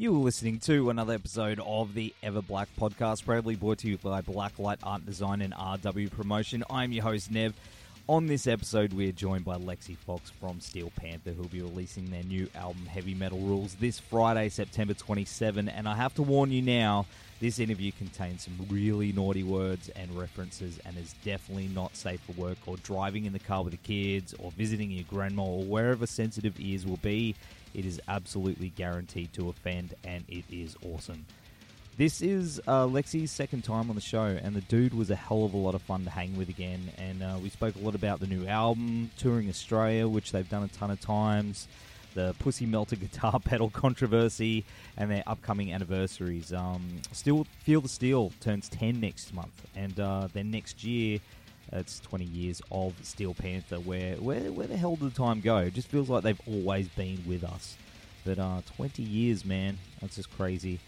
You were listening to another episode of the Everblack podcast, proudly brought to you by Blacklight Art Design and RW Promotion. I'm your host, Nev. On this episode, we're joined by Lexxi Foxx from Steel Panther, who'll be releasing their new album, Heavy Metal Rules, this Friday, September 27. And I have to warn you now, this interview contains some really naughty words and references and is definitely not safe for work or driving in the car with the kids or visiting your grandma or wherever sensitive ears will be. It is absolutely guaranteed to offend, and it is awesome. This is uh, Lexxi's second time on the show, and the dude was a hell of a lot of fun to hang with again. And uh, we spoke a lot about the new album, touring Australia, which they've done a ton of times, the Pussy Melter guitar pedal controversy, and their upcoming anniversaries. Um, Still, Feel the Steel turns 10 next month, and uh, then next year it's 20 years of Steel Panther. Where where where the hell did the time go? It just feels like they've always been with us. But uh, 20 years, man, that's just crazy.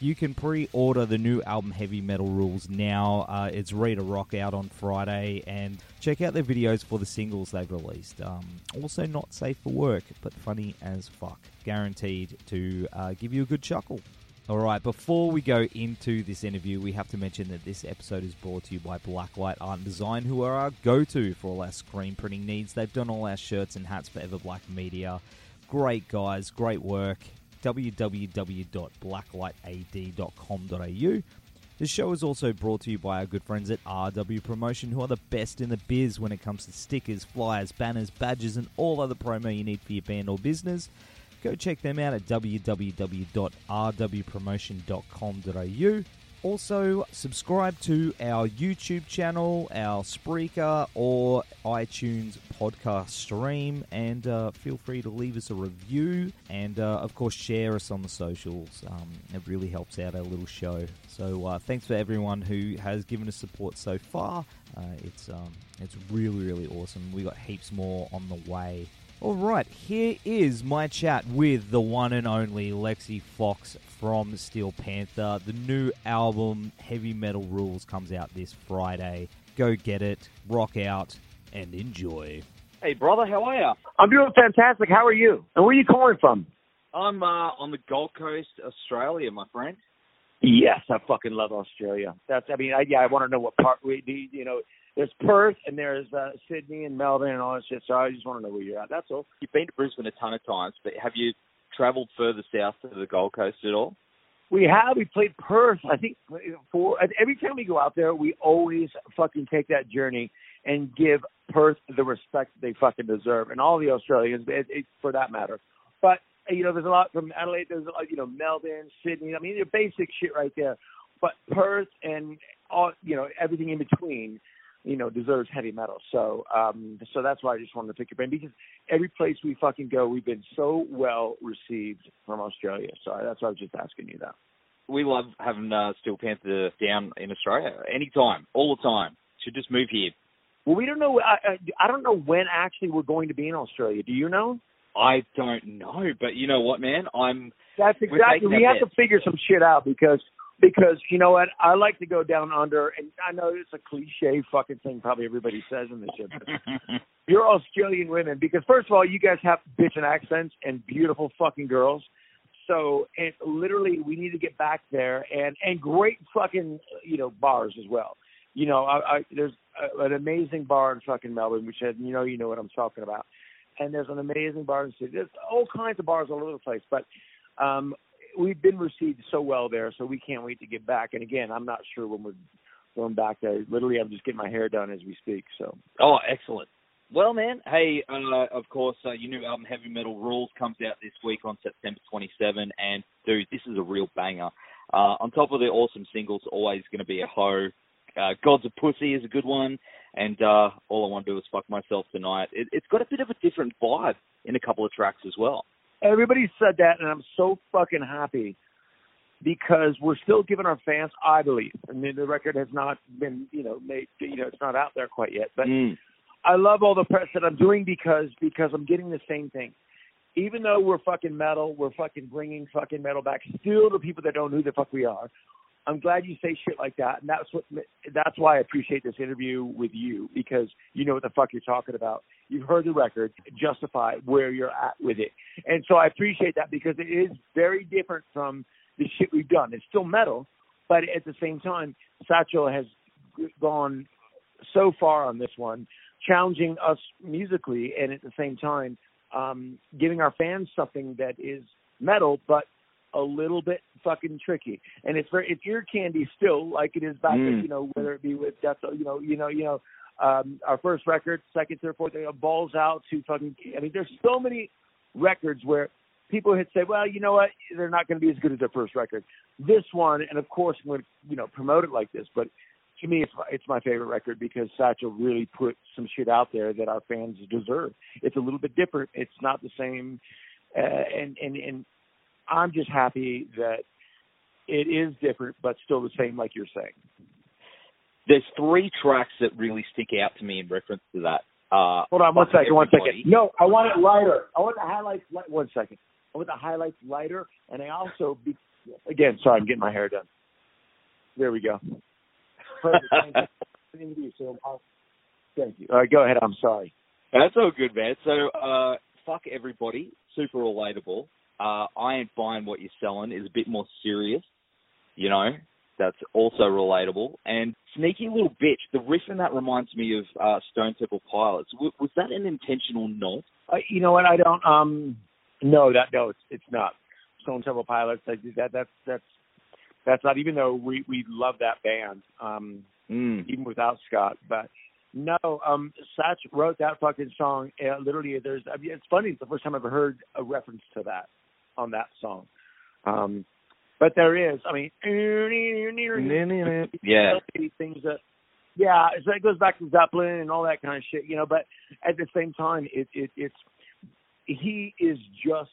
You can pre-order the new album Heavy Metal Rules now. Uh, it's ready to rock out on Friday, and check out their videos for the singles they've released. Um, also, not safe for work, but funny as fuck. Guaranteed to uh, give you a good chuckle. All right, before we go into this interview, we have to mention that this episode is brought to you by Blacklight Art and Design, who are our go to for all our screen printing needs. They've done all our shirts and hats for Everblack Media. Great guys, great work. www.blacklightad.com.au. This show is also brought to you by our good friends at RW Promotion, who are the best in the biz when it comes to stickers, flyers, banners, badges, and all other promo you need for your band or business. Go check them out at www.rwpromotion.com.au. Also, subscribe to our YouTube channel, our Spreaker, or iTunes podcast stream, and uh, feel free to leave us a review. And uh, of course, share us on the socials. Um, it really helps out our little show. So, uh, thanks for everyone who has given us support so far. Uh, it's um, it's really really awesome. We got heaps more on the way. All right, here is my chat with the one and only Lexxi Foxx from Steel Panther. The new album, Heavy Metal Rules, comes out this Friday. Go get it, rock out, and enjoy. Hey, brother, how are you? I'm doing fantastic. How are you? And where are you calling from? I'm uh, on the Gold Coast, Australia, my friend. Yes, I fucking love Australia. That's. I mean, I, yeah, I want to know what part we. do. You know, there's Perth and there's uh, Sydney and Melbourne and all that shit. So I just want to know where you're at. That's all. You've been to Brisbane a ton of times, but have you travelled further south to the Gold Coast at all? We have. We played Perth. I think for every time we go out there, we always fucking take that journey and give Perth the respect that they fucking deserve, and all the Australians, it, it, for that matter. But you know, there's a lot from Adelaide. There's a lot, you know, Melbourne, Sydney. I mean, the basic shit right there. But Perth and all, you know, everything in between you know, deserves heavy metal. So, um, so that's why I just wanted to pick your brain because every place we fucking go, we've been so well received from Australia. So that's why I was just asking you that. We love having uh, Steel Panther down in Australia anytime, all the time. Should just move here. Well, we don't know. I, I don't know when actually we're going to be in Australia. Do you know? I don't know, but you know what, man? I'm. That's exactly. We have to figure some shit out because because you know what I like to go down under, and I know it's a cliche fucking thing. Probably everybody says in this shit. you're Australian women because first of all, you guys have bitchin' accents and beautiful fucking girls. So and literally, we need to get back there and and great fucking you know bars as well. You know, I, I there's a, an amazing bar in fucking Melbourne, which has, you know you know what I'm talking about. And there's an amazing bar in the city. There's all kinds of bars all over the place, but um we've been received so well there, so we can't wait to get back. And again, I'm not sure when we're going back there. Literally, I'm just getting my hair done as we speak. So. Oh, excellent. Well, man, hey, uh, of course, uh, your new album, Heavy Metal Rules, comes out this week on September 27. And, dude, this is a real banger. Uh, on top of the awesome singles, always going to be a hoe. Uh, God's a Pussy is a good one. And uh, All I Want to Do is Fuck Myself Tonight. It, it's got a bit of a different vibe in a couple of tracks as well. Everybody said that, and I'm so fucking happy because we're still giving our fans, I believe, I mean, the record has not been, you know, made, you know, it's not out there quite yet, but Mm. I love all the press that I'm doing because because I'm getting the same thing. Even though we're fucking metal, we're fucking bringing fucking metal back. Still, the people that don't know who the fuck we are. I'm glad you say shit like that, and that's what that's why I appreciate this interview with you because you know what the fuck you're talking about. You've heard the record, justify where you're at with it, and so I appreciate that because it is very different from the shit we've done. It's still metal, but at the same time, Satchel has gone so far on this one, challenging us musically, and at the same time, um, giving our fans something that is metal, but a little bit fucking tricky. And it's very it's ear candy still, like it is back, Mm. you know, whether it be with Death, you know, you know, you know, um, our first record, second, third, fourth, you know, balls out to fucking. I mean, there's so many records where people had said, well, you know what, they're not going to be as good as their first record. This one, and of course, I'm going to you know promote it like this, but to me, it's it's my favorite record because Satchel really put some shit out there that our fans deserve. It's a little bit different. It's not the same, uh, and and and I'm just happy that it is different, but still the same, like you're saying. There's three tracks that really stick out to me in reference to that. Uh, Hold on one second, one Everybody. second. No, I want it lighter. I want the highlights. Light, one second. I want the highlights lighter, and I also be again. Sorry, I'm getting my hair done. There we go. Perfect. Thank you. Uh, Thank you. All right, go ahead. I'm sorry. That's all good, man. So, uh, fuck everybody. Super relatable. Uh, I ain't buying what you're selling is a bit more serious. You know, that's also relatable. And sneaky little bitch. The riff in that reminds me of uh, Stone Temple Pilots. W- was that an intentional nod? Uh, you know what? I don't. Um, no, that no, it's it's not. Stone Temple Pilots. I, that that's that's that's not. Even though we we love that band, um, Mm. even without Scott, but no. Um, Satch wrote that fucking song. Uh, literally, there's. I mean, it's funny. It's the first time I've ever heard a reference to that on that song. Um, but there is. I mean, Yeah. things that yeah so it goes back to zeppelin and all that kind of shit you know but at the same time it, it it's he is just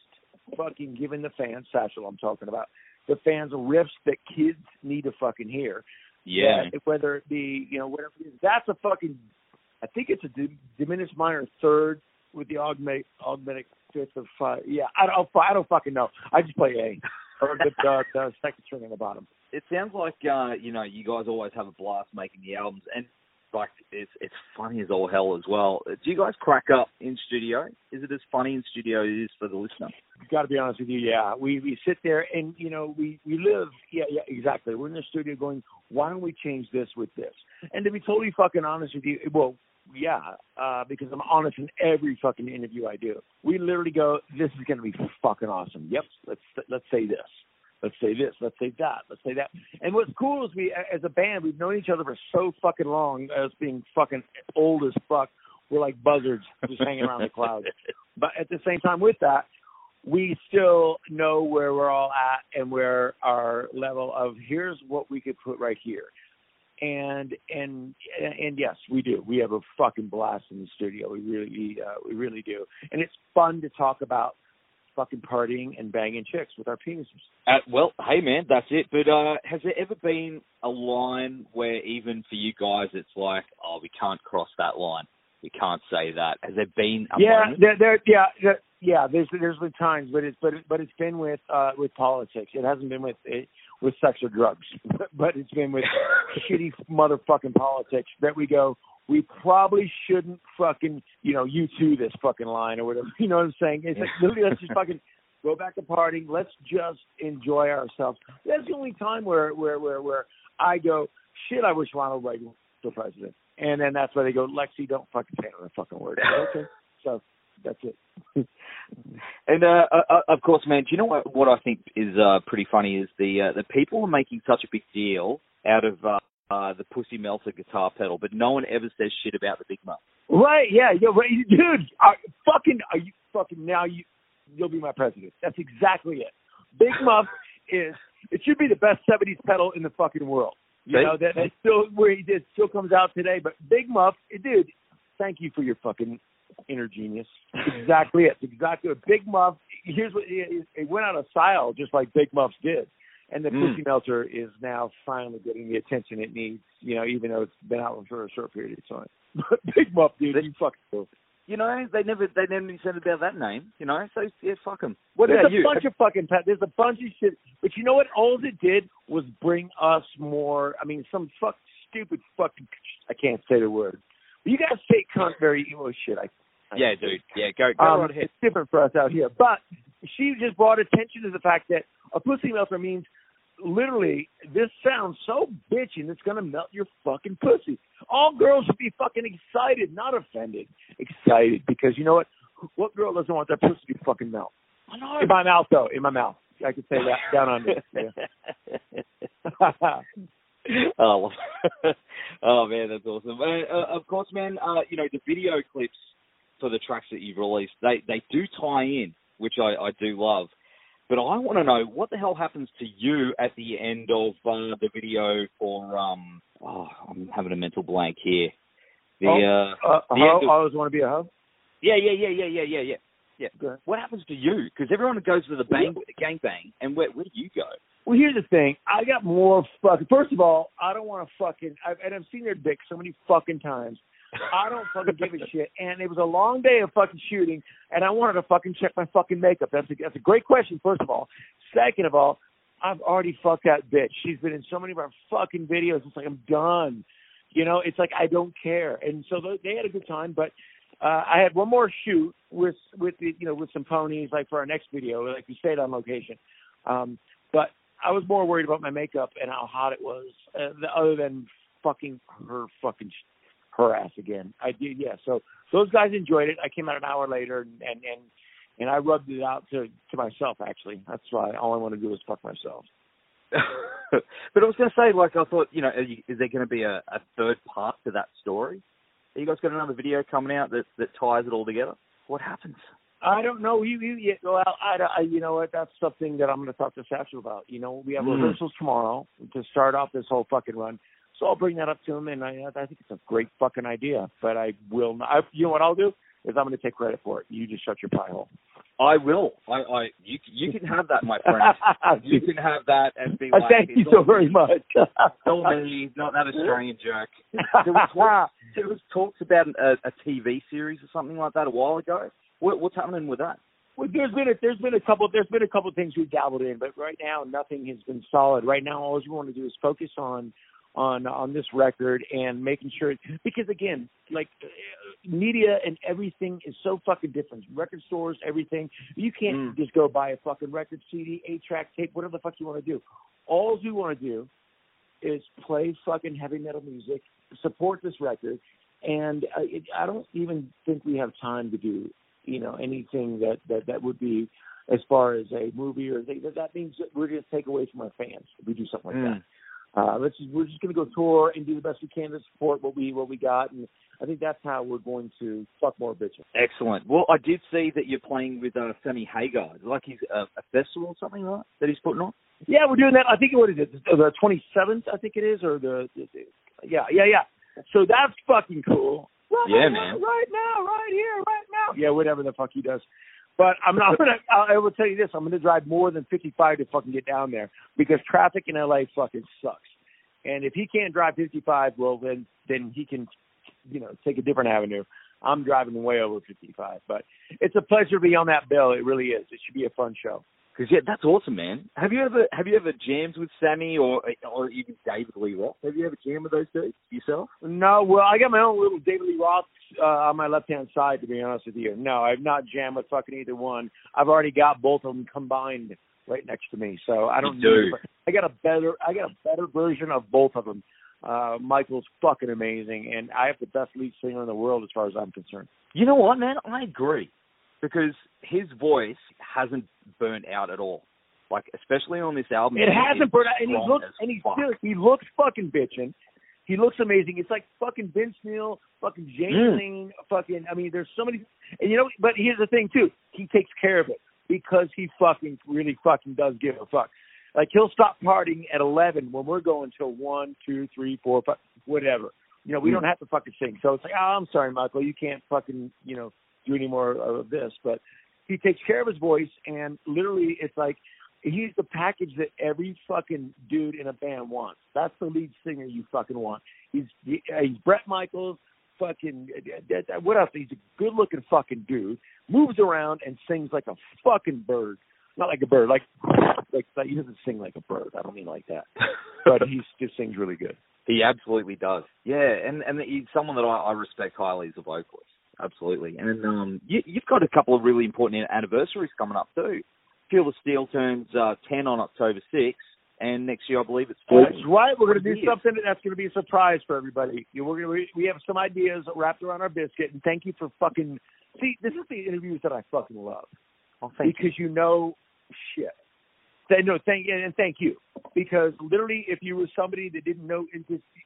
fucking giving the fans satchel i'm talking about the fans riffs that kids need to fucking hear Yeah. That whether it be you know whatever it is that's a fucking i think it's a di- diminished minor third with the augmented augmented fifth five yeah i don't i don't fucking know i just play a or the, the, the second string on the bottom it sounds like uh, you know you guys always have a blast making the albums, and like it's it's funny as all hell as well. Uh, do you guys crack up in studio? Is it as funny in studio as it is for the listener? got to be honest with you. Yeah, we we sit there and you know we we live. Yeah, yeah, exactly. We're in the studio going, why don't we change this with this? And to be totally fucking honest with you, well, yeah, uh, because I'm honest in every fucking interview I do. We literally go, this is going to be fucking awesome. Yep, let's let's say this. Let's say this. Let's say that. Let's say that. And what's cool is we, as a band, we've known each other for so fucking long. As being fucking old as fuck, we're like buzzards just hanging around the clouds. But at the same time, with that, we still know where we're all at and where our level of here's what we could put right here. And and and yes, we do. We have a fucking blast in the studio. We really uh, we really do. And it's fun to talk about fucking partying and banging chicks with our penises. Uh, well, hey man, that's it. But uh, has there ever been a line where even for you guys, it's like, oh, we can't cross that line. We can't say that. Has there been a yeah, there, there, yeah, there, yeah. There's there's been times, but it's but it, but it's been with uh with politics. It hasn't been with it, with sex or drugs, but it's been with shitty motherfucking politics that we go. We probably shouldn't fucking you know you to this fucking line or whatever. You know what I'm saying? It's like literally let's just fucking go back to partying. Let's just enjoy ourselves. That's the only time where where where where I go shit. I wish Ronald Reagan was still president. And then that's why they go, Lexxi, don't fucking say another fucking word. okay, so that's it. And uh, uh, of course, man, do you know what? What I think is uh, pretty funny is the uh, the people are making such a big deal out of uh, uh, the Pussy Melter guitar pedal, but no one ever says shit about the Big Muff. Right? Yeah, yeah, right, dude. Are, fucking, are you fucking now? You you'll be my president. That's exactly it. Big Muff is it should be the best '70s pedal in the fucking world. You Right. know that, that still where he did still comes out today. But Big Muff, dude, thank you for your fucking inner genius. Exactly it. Exactly it. Big Muff. Here's what it, it went out of style, just like Big Muffs did. and the Mm. Pussy Melter is now finally getting the attention it needs. You know, even though it's been out for a short period of time. But Big Muff, dude, This- you fucking cool. You know, they never they never said about that name. You know, so yeah, fuck them. What There's about a you? bunch of fucking there's a bunch of shit. But you know what? All it did was bring us more. I mean, some fuck stupid fucking. I can't say the word. You guys say cunt very emo shit. I. Yeah, dude. Yeah, go go Um, right ahead. it's different for us out here. But she just brought attention to the fact that a pussy melter means literally this sounds so bitchin' it's gonna melt your fucking pussy. All girls should be fucking excited, not offended. Excited because you know what? What girl doesn't want their pussy to fucking melt? In my mouth though, in my mouth. I could say that down under. Yeah. oh, oh man, that's awesome. Uh, uh, of course, man. Uh, you know the video clips for the tracks that you've released, they they do tie in, which I, I do love. But I want to know what the hell happens to you at the end of uh, the video for um. Oh, I'm having a mental blank here. The uh, uh, The of- I always want to be a hub. yeah, yeah, yeah, yeah, yeah, yeah, yeah. Yeah. Good. What happens to you? Because everyone goes to the bang, gang bang, and where where do you go? Well, here's the thing. I got more fucking. First of all, I don't want to fucking. I've, and I've seen their dick so many fucking times. I don't fucking give a shit. And it was a long day of fucking shooting, and I wanted to fucking check my fucking makeup. That's a that's a great question. First of all, second of all, I've already fucked that bitch. She's been in so many of our fucking videos. It's like I'm done. You know, it's like I don't care. And so they- had a good time, but uh, I had one more shoot with with the you know with some ponies like for our next video. Like we stayed on location, um, but I was more worried about my makeup and how hot it was, uh, other than fucking her fucking her ass again. I did, yeah. So those guys enjoyed it. I came out an hour later and and and, and I rubbed it out to to myself. Actually, that's why all I want to do is fuck myself. but I was going to say, like, I thought, you know, are you, is there going to be a, a third part to that story? Have you guys got another video coming out that that ties it all together? What happens? I don't know. You, you, you well, I, I, you know what? That's something that I'm going to talk to Satchel about. You know, we have Mm. rehearsals tomorrow to start off this whole fucking run. So I'll bring that up to him, and I, I think it's a great fucking idea. But I will not. I, you know what I'll do is I'm going to take credit for it. You just shut your pie hole. I will. I, I, you, you can have that, my friend. you can have that and be I like, thank you so very much. It's all me, not that Australian jerk. There was, talk, there was talks about a, a TV series or something like that a while ago. What, what's happening with that? Well, there's been a, there's been a couple there's been a couple of things we've dabbled in, but right now nothing has been solid. Right now, all we want to do is focus on on on this record and making sure because again, like media and everything is so fucking different. Record stores, everything. You can't Mm. just go buy a fucking record CD, eight track tape, whatever the fuck you want to do. All we want to do is play fucking heavy metal music, support this record, and uh, it, I don't even think we have time to do you know anything that that that would be as far as a movie or thing. That that means that we're going to take away from our fans if we do something like Mm. that. Uh, let's just, we're just going to go tour and do the best we can to support what we what we got, and I think that's how we're going to fuck more bitches. Excellent. Well, I did see that you're playing with uh, Sammy Hagar. Like he's a, a festival or something like that, that he's putting on. Yeah, we're doing that. I think what is it? The twenty seventh, I think it is, or the, the, yeah, yeah, yeah. So that's fucking cool. Right Yeah, man. Right now, right here, right now. Yeah, whatever the fuck he does. But I'm not gonna. I will tell you this: I'm gonna drive more than 55 to fucking get down there because traffic in LA fucking sucks. And if he can't drive 55, well then then he can, you know, take a different avenue. I'm driving way over 55, but it's a pleasure to be on that bill. It really is. It should be a fun show. Because yeah, that's awesome, man. Have you ever have you ever jammed with Sammy or or even David Lee Roth? Have you ever jammed with those dudes yourself? No, well, I got my own little David Lee Roth uh, on my left hand side. To be honest with you, no, I've not jammed with fucking either one. I've already got both of them combined right next to me, so I don't. Do. need- I got a better. I got a better version of both of them. Uh, Michael's fucking amazing, and I have the best lead singer in the world as far as I'm concerned. You know what, man? I agree because his voice hasn't burnt out at all. Like especially on this album, It hasn't burnt out, and he looks and he's fuck. still he looks fucking bitching. He looks amazing. It's like fucking Vince Neil, fucking Jani Mm. Lane, fucking. I mean, there's so many. And you know, but here's the thing too. He takes care of it because he fucking really fucking does give a fuck. Like he'll stop partying at eleven when we're going till one, two, three, four, five, whatever. You know, we Mm. don't have to fucking sing. So it's like, oh, I'm sorry, Michael, you can't fucking, you know, do any more of this. But he takes care of his voice, and literally, it's like he's the package that every fucking dude in a band wants. That's the lead singer you fucking want. He's he's Bret Michaels. Fucking what else? He's a good looking fucking dude. Moves around and sings like a fucking bird. Not like a bird, like like, like he doesn't sing like a bird. I don't mean like that, but he just sings really good. He absolutely does. Yeah, and and he's someone that I, I respect highly as a vocalist. Absolutely. And um, you, you've got a couple of really important anniversaries coming up too. Feel the Steel turns uh, 10 on October 6th, and next year I believe it's 20. That's right. We're going to do years. something that's going to be a surprise for everybody. We're gonna, we have some ideas wrapped around our biscuit, and thank you for fucking. See, this is the interviews that I fucking love. Oh, because you. you know shit. No, thank and thank you. Because literally, if you were somebody that didn't know,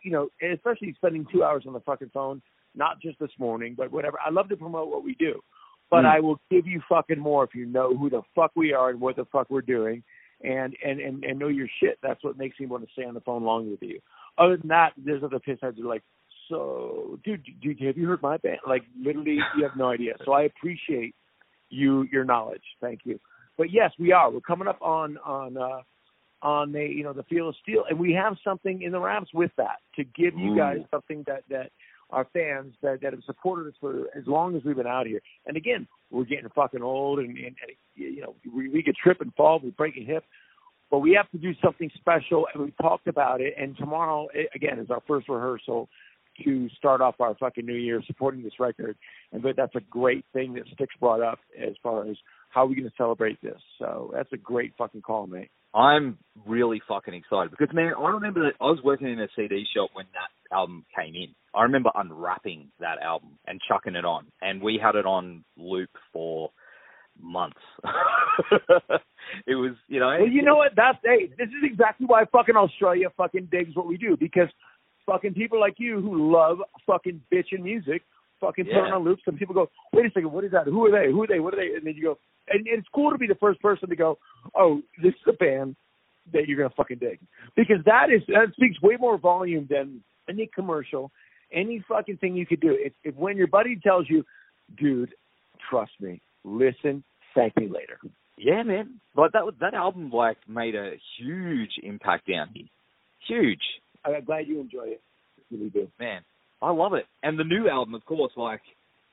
you know, especially spending two hours on the fucking phone, not just this morning, but whatever. I love to promote what we do, but mm. I will give you fucking more if you know who the fuck we are and what the fuck we're doing, and and and and know your shit. That's what makes me want to stay on the phone longer with you. Other than that, there's other pissheads who are like, so, dude, dude, have you heard my band? Like, literally, you have no idea. So I appreciate you your knowledge. Thank you but yes, we are. We're coming up on on uh, on the you know the Feel of Steel, and we have something in the wraps with that to give you guys something that that our fans that that have supported us for as long as we've been out here. And again, we're getting fucking old, and, and, and you know we, we could trip and fall, we break a hip. But we have to do something special, and we talked about it. And tomorrow, again, is our first rehearsal to start off our fucking new year supporting this record. And but that's a great thing that Stix brought up as far as how are we going to celebrate this? So that's a great fucking call, mate. I'm really fucking excited because man, I remember that I was working in a CD shop when that album came in. I remember unwrapping that album and chucking it on, and we had it on loop for months. it was, you know. Well, you know what? That's hey, this is exactly why fucking Australia fucking digs what we do because fucking people like you who love fucking bitchin' music fucking yeah. put it on loop. Some people go, wait a second, what is that? Who are they? Who are they? What are they? And then you go, and, and it's cool to be the first person to go, oh, this is a band that you're gonna fucking dig because that is that speaks way more volume than any commercial, any fucking thing you could do. If, if when your buddy tells you, dude, trust me, listen, thank me later. Yeah, man. But that that album like made a huge impact down here. Huge. I'm glad you enjoy it. Really do. Man, I love it. And the new album, of course, like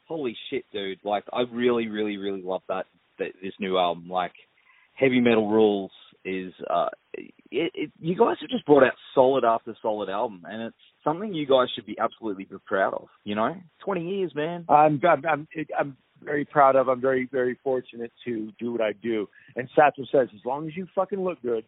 holy shit, dude! Like I really, really, really love that, that this new album. Like Heavy Metal Rules is uh it, it, you guys have just brought out solid after solid album and it's something you guys should be absolutely proud of you know 20 years man i'm i'm i'm, I'm very proud of i'm very very fortunate to do what i do and satchel says as long as you fucking look good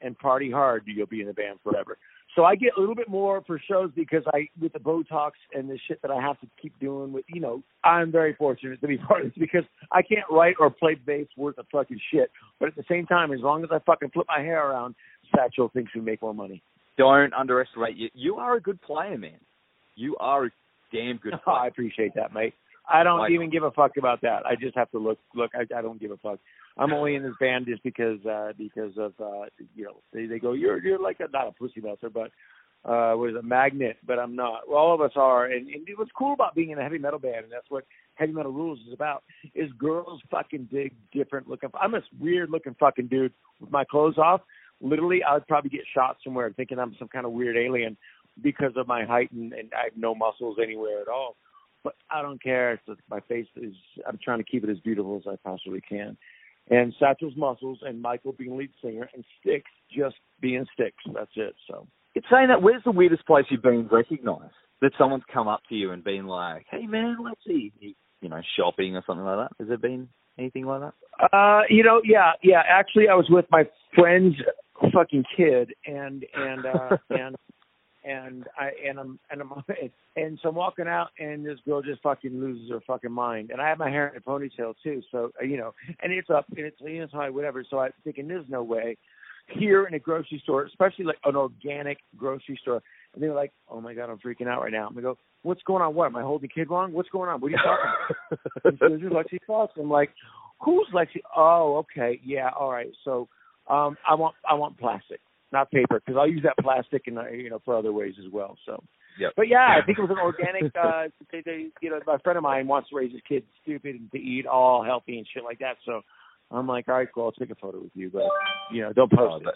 and party hard you'll be in the band forever so I get a little bit more for shows because I, with the Botox and the shit that I have to keep doing with, you know, I'm very fortunate to be part of this because I can't write or play bass worth a fucking shit. But at the same time, as long as I fucking flip my hair around, Satchel thinks we make more money. Don't underestimate you. You are a good player, man. You are a damn good player. I appreciate that, mate. I don't like, even give a fuck about that. I just have to look. Look, I, I don't give a fuck. I'm only in this band just because uh because of uh you know they they go you're you're like a not a pussy melter but uh was a magnet but I'm not. Well, all of us are and, and what's cool about being in a heavy metal band and that's what heavy metal rules is about is girls fucking dig different looking. I'm this weird looking fucking dude with my clothes off. Literally, I'd probably get shot somewhere thinking I'm some kind of weird alien because of my height and, and I have no muscles anywhere at all. But I don't care. My face is. I'm trying to keep it as beautiful as I possibly can and Satchel's muscles and Michael being lead singer and Stix just being Stix. That's it. So it's saying that where's the weirdest place you've been recognised? That someone's come up to you and been like, "Hey man, let's see," you know, shopping or something like that. Has there been anything like that? Uh, you know, yeah, yeah. Actually, I was with my friend's fucking kid, and and uh, and and I and I'm and I'm and so I'm walking out and this girl just fucking loses her fucking mind. And I have my hair in a ponytail too so uh, you know and it's up and it's know, high whatever so I'm thinking there's no way. Here in a grocery store especially like an organic grocery store and they're like oh my god I'm freaking out right now. I'm gonna go what's going on? What am I holding the kid wrong? What's going on? What are you talking about? And so Lexxi Foxx I'm like who's Lexxi oh okay yeah all right so um I want I want plastic not paper, because I'll use that plastic and uh, you know for other ways as well. So, yep. but yeah, I think it was an organic. uh they, they, you know, my friend of mine wants to raise his kids stupid and to eat all healthy and shit like that. So, I'm like, all right, cool, I'll take a photo with you, but you know, don't post oh, it.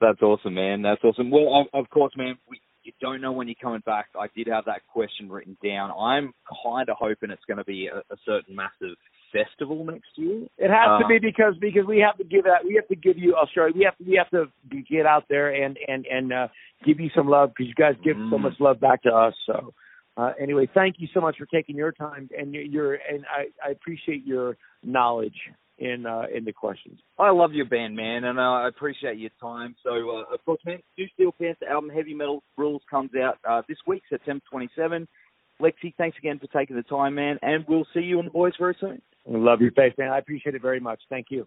That's awesome, man. That's awesome. Well, of, of course, man. We, you don't know when you're coming back. I did have that question written down. I'm kind of hoping it's going to be a, a certain massive festival next year. It has um, to be because because we have to give that we have to give you Australia. We have to we have to get out there and and and uh, give you some love because you guys give mm. so much love back to us. So uh, anyway, thank you so much for taking your time and your and I, I appreciate your knowledge in uh, in the questions. I love your band, man, and uh, I appreciate your time. So, uh, of course, man, Do Steel Pants album Heavy Metal Rules comes out uh, this week, September 27. Lexxi, thanks again for taking the time, man, and we'll see you and the boys very soon. love your face, man. I appreciate it very much. Thank you.